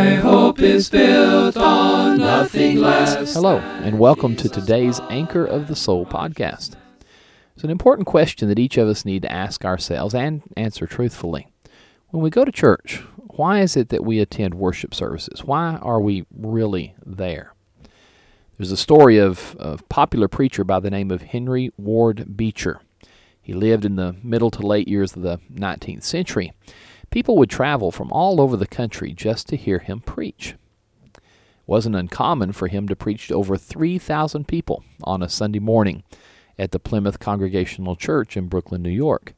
My hope is built on nothing less. Hello, and welcome to today's Anchor of the Soul podcast. It's an important question that each of us need to ask ourselves and answer truthfully. When we go to church, why is it that we attend worship services? Why are we really there? There's a story of a popular preacher by the name of Henry Ward Beecher. He lived in the middle to late years of the 19th century. People would travel from all over the country just to hear him preach. It wasn't uncommon for him to preach to over 3,000 people on a Sunday morning at the Plymouth Congregational Church in Brooklyn, New York.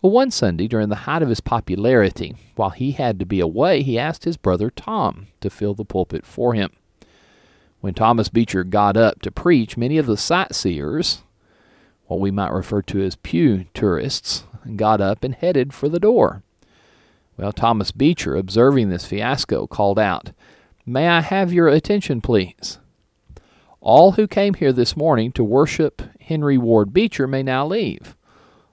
Well, one Sunday, during the height of his popularity, while he had to be away, he asked his brother Tom to fill the pulpit for him. When Thomas Beecher got up to preach, many of the sightseers, what we might refer to as pew tourists, got up and headed for the door. Well, Thomas Beecher, observing this fiasco, called out, May I have your attention, please? All who came here this morning to worship Henry Ward Beecher may now leave.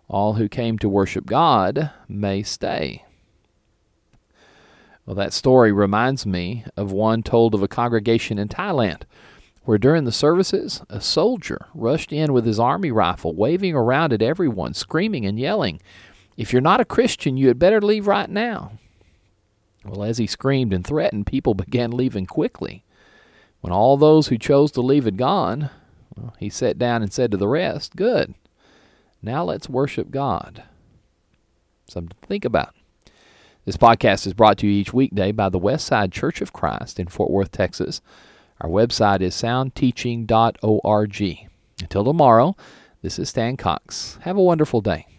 All who came to worship God may stay. Well, that story reminds me of one told of a congregation in Thailand where during the services a soldier rushed in with his army rifle, waving around at everyone, screaming and yelling, If you're not a Christian, you had better leave right now. Well, as he screamed and threatened, people began leaving quickly. When all those who chose to leave had gone, well, he sat down and said to the rest, Good. Now let's worship God. Something to think about. This podcast is brought to you each weekday by the Westside Church of Christ in Fort Worth, Texas. Our website is soundteaching.org. Until tomorrow, this is Stan Cox. Have a wonderful day.